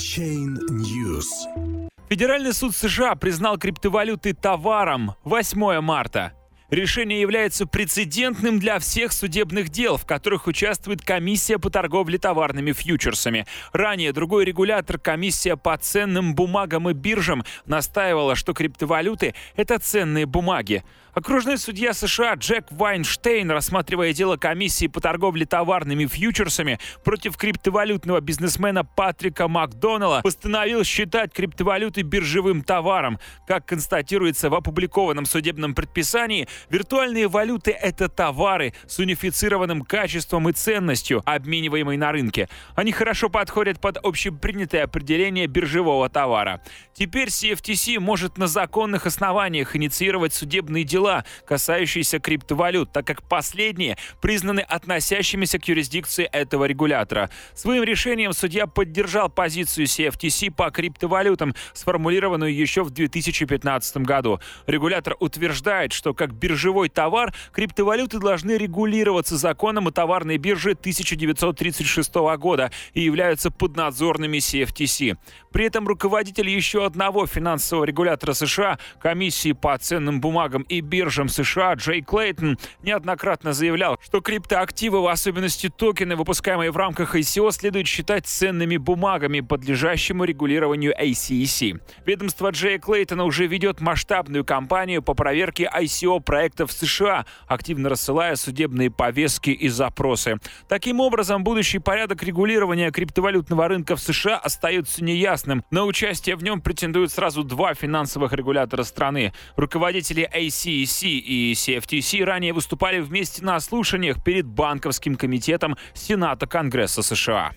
Chain News. Федеральный суд США признал криптовалюты товаром 8 марта. Решение является прецедентным для всех судебных дел, в которых участвует комиссия по торговле товарными фьючерсами. Ранее другой регулятор, комиссия по ценным бумагам и биржам, настаивала, что криптовалюты — это ценные бумаги. Окружной судья США Джек Вайнштейн, рассматривая дело комиссии по торговле товарными фьючерсами против криптовалютного бизнесмена Патрика Макдонала, постановил считать криптовалюты биржевым товаром. Как констатируется в опубликованном судебном предписании, виртуальные валюты — это товары с унифицированным качеством и ценностью, обмениваемые на рынке. Они хорошо подходят под общепринятое определение биржевого товара. Теперь CFTC может на законных основаниях инициировать судебные дела касающиеся криптовалют, так как последние признаны относящимися к юрисдикции этого регулятора. Своим решением судья поддержал позицию CFTC по криптовалютам, сформулированную еще в 2015 году. Регулятор утверждает, что как биржевой товар криптовалюты должны регулироваться законом о товарной бирже 1936 года и являются поднадзорными CFTC. При этом руководитель еще одного финансового регулятора США, комиссии по ценным бумагам и биржам США Джей Клейтон неоднократно заявлял, что криптоактивы, в особенности токены, выпускаемые в рамках ICO, следует считать ценными бумагами, подлежащему регулированию ACEC. Ведомство Джея Клейтона уже ведет масштабную кампанию по проверке ICO проектов в США, активно рассылая судебные повестки и запросы. Таким образом, будущий порядок регулирования криптовалютного рынка в США остается неясным. На участие в нем претендуют сразу два финансовых регулятора страны. Руководители ACEC SEC и CFTC ранее выступали вместе на слушаниях перед Банковским комитетом Сената Конгресса США.